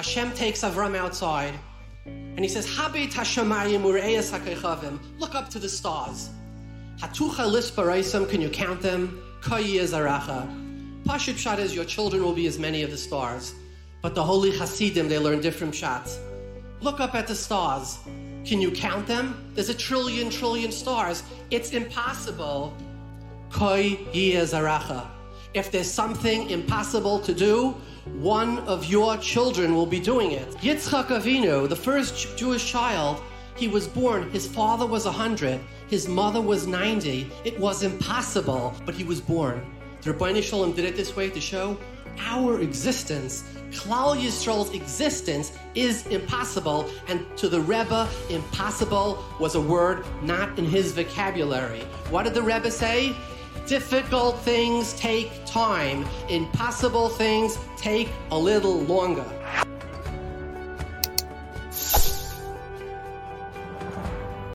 Hashem takes Avram outside and he says, Habit Hashemayim. Look up to the stars. Hatucha lisparaisam, can you count them? Kayi zaracha. Pashut pshat is your children will be as many of the stars. But the holy Hasidim, they learn different pshats. Look up at the stars. Can you count them? There's a trillion, trillion stars. It's impossible. Koi zaracha. If there's something impossible to do, one of your children will be doing it. Yitzchak Avinu, the first Jewish child, he was born, his father was 100, his mother was 90. It was impossible, but he was born. The Rabbi Shalom did it this way to show our existence, Klal Yisrael's existence, is impossible. And to the Rebbe, impossible was a word not in his vocabulary. What did the Rebbe say? Difficult things take time, impossible things take a little longer.